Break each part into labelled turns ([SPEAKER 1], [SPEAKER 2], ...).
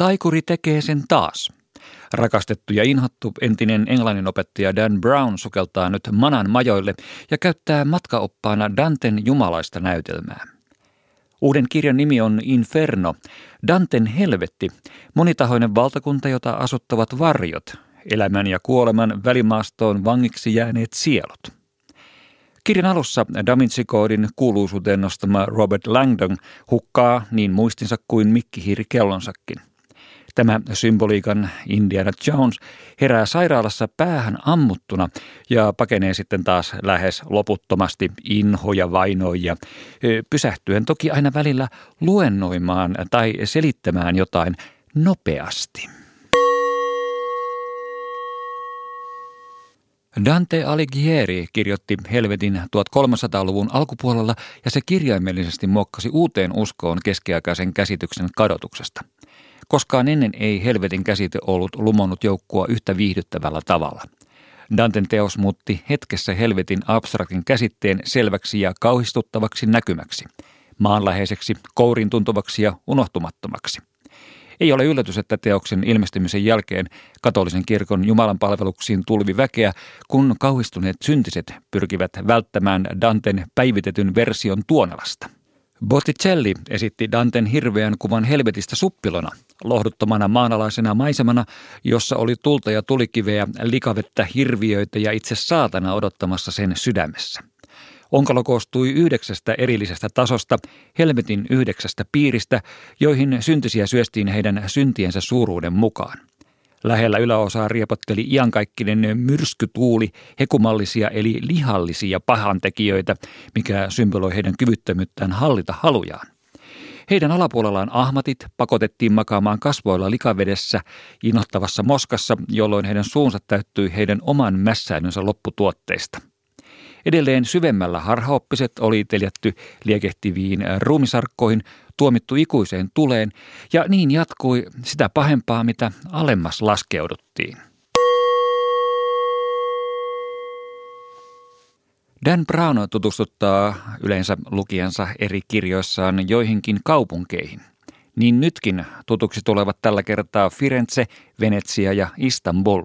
[SPEAKER 1] Taikuri tekee sen taas. Rakastettu ja inhottu entinen englannin opettaja Dan Brown sukeltaa nyt manan majoille ja käyttää matkaoppaana Danten jumalaista näytelmää. Uuden kirjan nimi on Inferno, Danten helvetti, monitahoinen valtakunta, jota asuttavat varjot, elämän ja kuoleman välimaastoon vangiksi jääneet sielut. Kirjan alussa Da Vinci Codein kuuluisuuteen nostama Robert Langdon hukkaa niin muistinsa kuin mikkihiiri kellonsakin. Tämä symboliikan Indiana Jones herää sairaalassa päähän ammuttuna ja pakenee sitten taas lähes loputtomasti inhoja vainoja, pysähtyen toki aina välillä luennoimaan tai selittämään jotain nopeasti. Dante Alighieri kirjoitti Helvetin 1300-luvun alkupuolella ja se kirjaimellisesti mokkasi uuteen uskoon keskiaikaisen käsityksen kadotuksesta. Koskaan ennen ei Helvetin käsite ollut lumonnut joukkua yhtä viihdyttävällä tavalla. Danten teos muutti hetkessä Helvetin abstraktin käsitteen selväksi ja kauhistuttavaksi näkymäksi, maanläheiseksi, kourin tuntuvaksi ja unohtumattomaksi. Ei ole yllätys, että teoksen ilmestymisen jälkeen katolisen kirkon Jumalan palveluksiin tulvi väkeä, kun kauhistuneet syntiset pyrkivät välttämään Danten päivitetyn version Tuonelasta. Botticelli esitti Danten hirveän kuvan helvetistä suppilona, lohduttomana maanalaisena maisemana, jossa oli tulta ja tulikiveä, likavettä, hirviöitä ja itse saatana odottamassa sen sydämessä. Onkalo koostui yhdeksästä erillisestä tasosta, helvetin yhdeksästä piiristä, joihin syntisiä syöstiin heidän syntiensä suuruuden mukaan. Lähellä yläosaa riepotteli iankaikkinen myrskytuuli, hekumallisia eli lihallisia pahantekijöitä, mikä symboloi heidän kyvyttömyyttään hallita halujaan. Heidän alapuolellaan ahmatit pakotettiin makaamaan kasvoilla likavedessä innoittavassa moskassa, jolloin heidän suunsa täyttyi heidän oman mässäilynsä lopputuotteista. Edelleen syvemmällä harhaoppiset oli teljätty liekehtiviin ruumisarkkoihin, tuomittu ikuiseen tuleen, ja niin jatkui sitä pahempaa, mitä alemmas laskeuduttiin. Dan Brown tutustuttaa yleensä lukijansa eri kirjoissaan joihinkin kaupunkeihin. Niin nytkin tutuksi tulevat tällä kertaa Firenze, Venetsia ja Istanbul.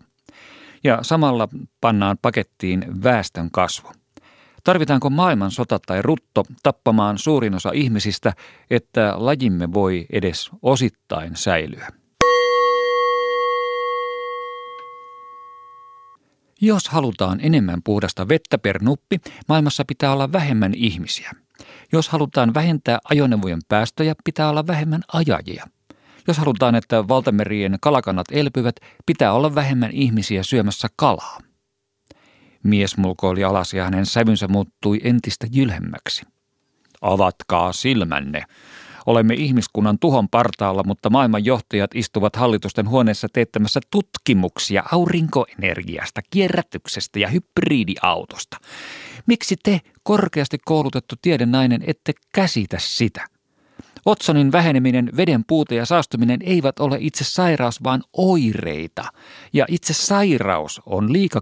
[SPEAKER 1] Ja samalla pannaan pakettiin väestön kasvu. Tarvitaanko maailman sota tai rutto tappamaan suurin osa ihmisistä, että lajimme voi edes osittain säilyä? Jos halutaan enemmän puhdasta vettä per nuppi, maailmassa pitää olla vähemmän ihmisiä. Jos halutaan vähentää ajoneuvojen päästöjä, pitää olla vähemmän ajajia. Jos halutaan, että valtamerien kalakannat elpyvät, pitää olla vähemmän ihmisiä syömässä kalaa. Mies mulkoili alas ja hänen sävynsä muuttui entistä jylhemmäksi. Avatkaa silmänne. Olemme ihmiskunnan tuhon partaalla, mutta maailman johtajat istuvat hallitusten huoneessa teettämässä tutkimuksia aurinkoenergiasta, kierrätyksestä ja hybridiautosta. Miksi te, korkeasti koulutettu tiedenainen, ette käsitä sitä? Otsonin väheneminen, veden puute ja saastuminen eivät ole itse sairaus, vaan oireita. Ja itse sairaus on liika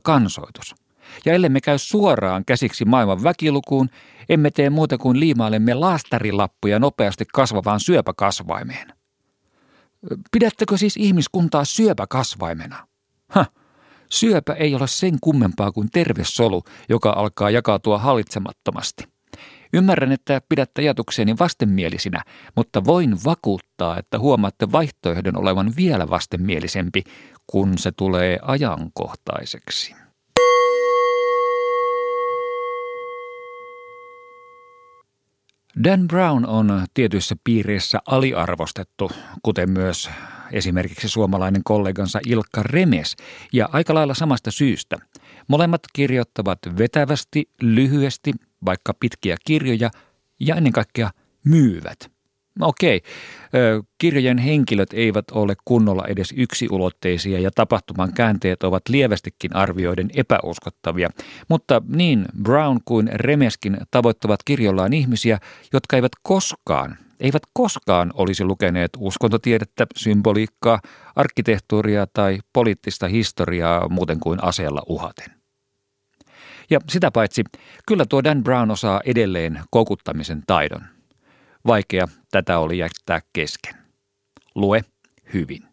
[SPEAKER 1] Ja ellemme käy suoraan käsiksi maailman väkilukuun, emme tee muuta kuin liimailemme laastarilappuja nopeasti kasvavaan syöpäkasvaimeen. Pidättekö siis ihmiskuntaa syöpäkasvaimena? Häh, syöpä ei ole sen kummempaa kuin terve solu, joka alkaa jakautua hallitsemattomasti. Ymmärrän, että pidätte ajatukseni vastenmielisinä, mutta voin vakuuttaa, että huomaatte vaihtoehdon olevan vielä vastenmielisempi, kun se tulee ajankohtaiseksi. Dan Brown on tietyissä piireissä aliarvostettu, kuten myös esimerkiksi suomalainen kollegansa Ilkka Remes, ja aika lailla samasta syystä. Molemmat kirjoittavat vetävästi, lyhyesti, vaikka pitkiä kirjoja, ja ennen kaikkea myyvät. Okei, kirjojen henkilöt eivät ole kunnolla edes yksiulotteisia ja tapahtuman käänteet ovat lievästikin arvioiden epäuskottavia, mutta niin Brown kuin Remeskin tavoittavat kirjollaan ihmisiä, jotka eivät koskaan, eivät koskaan olisi lukeneet uskontotiedettä, symboliikkaa, arkkitehtuuria tai poliittista historiaa muuten kuin aseella uhaten. Ja sitä paitsi, kyllä tuo Dan Brown osaa edelleen kokuttamisen taidon. Vaikea tätä oli jättää kesken. Lue, hyvin.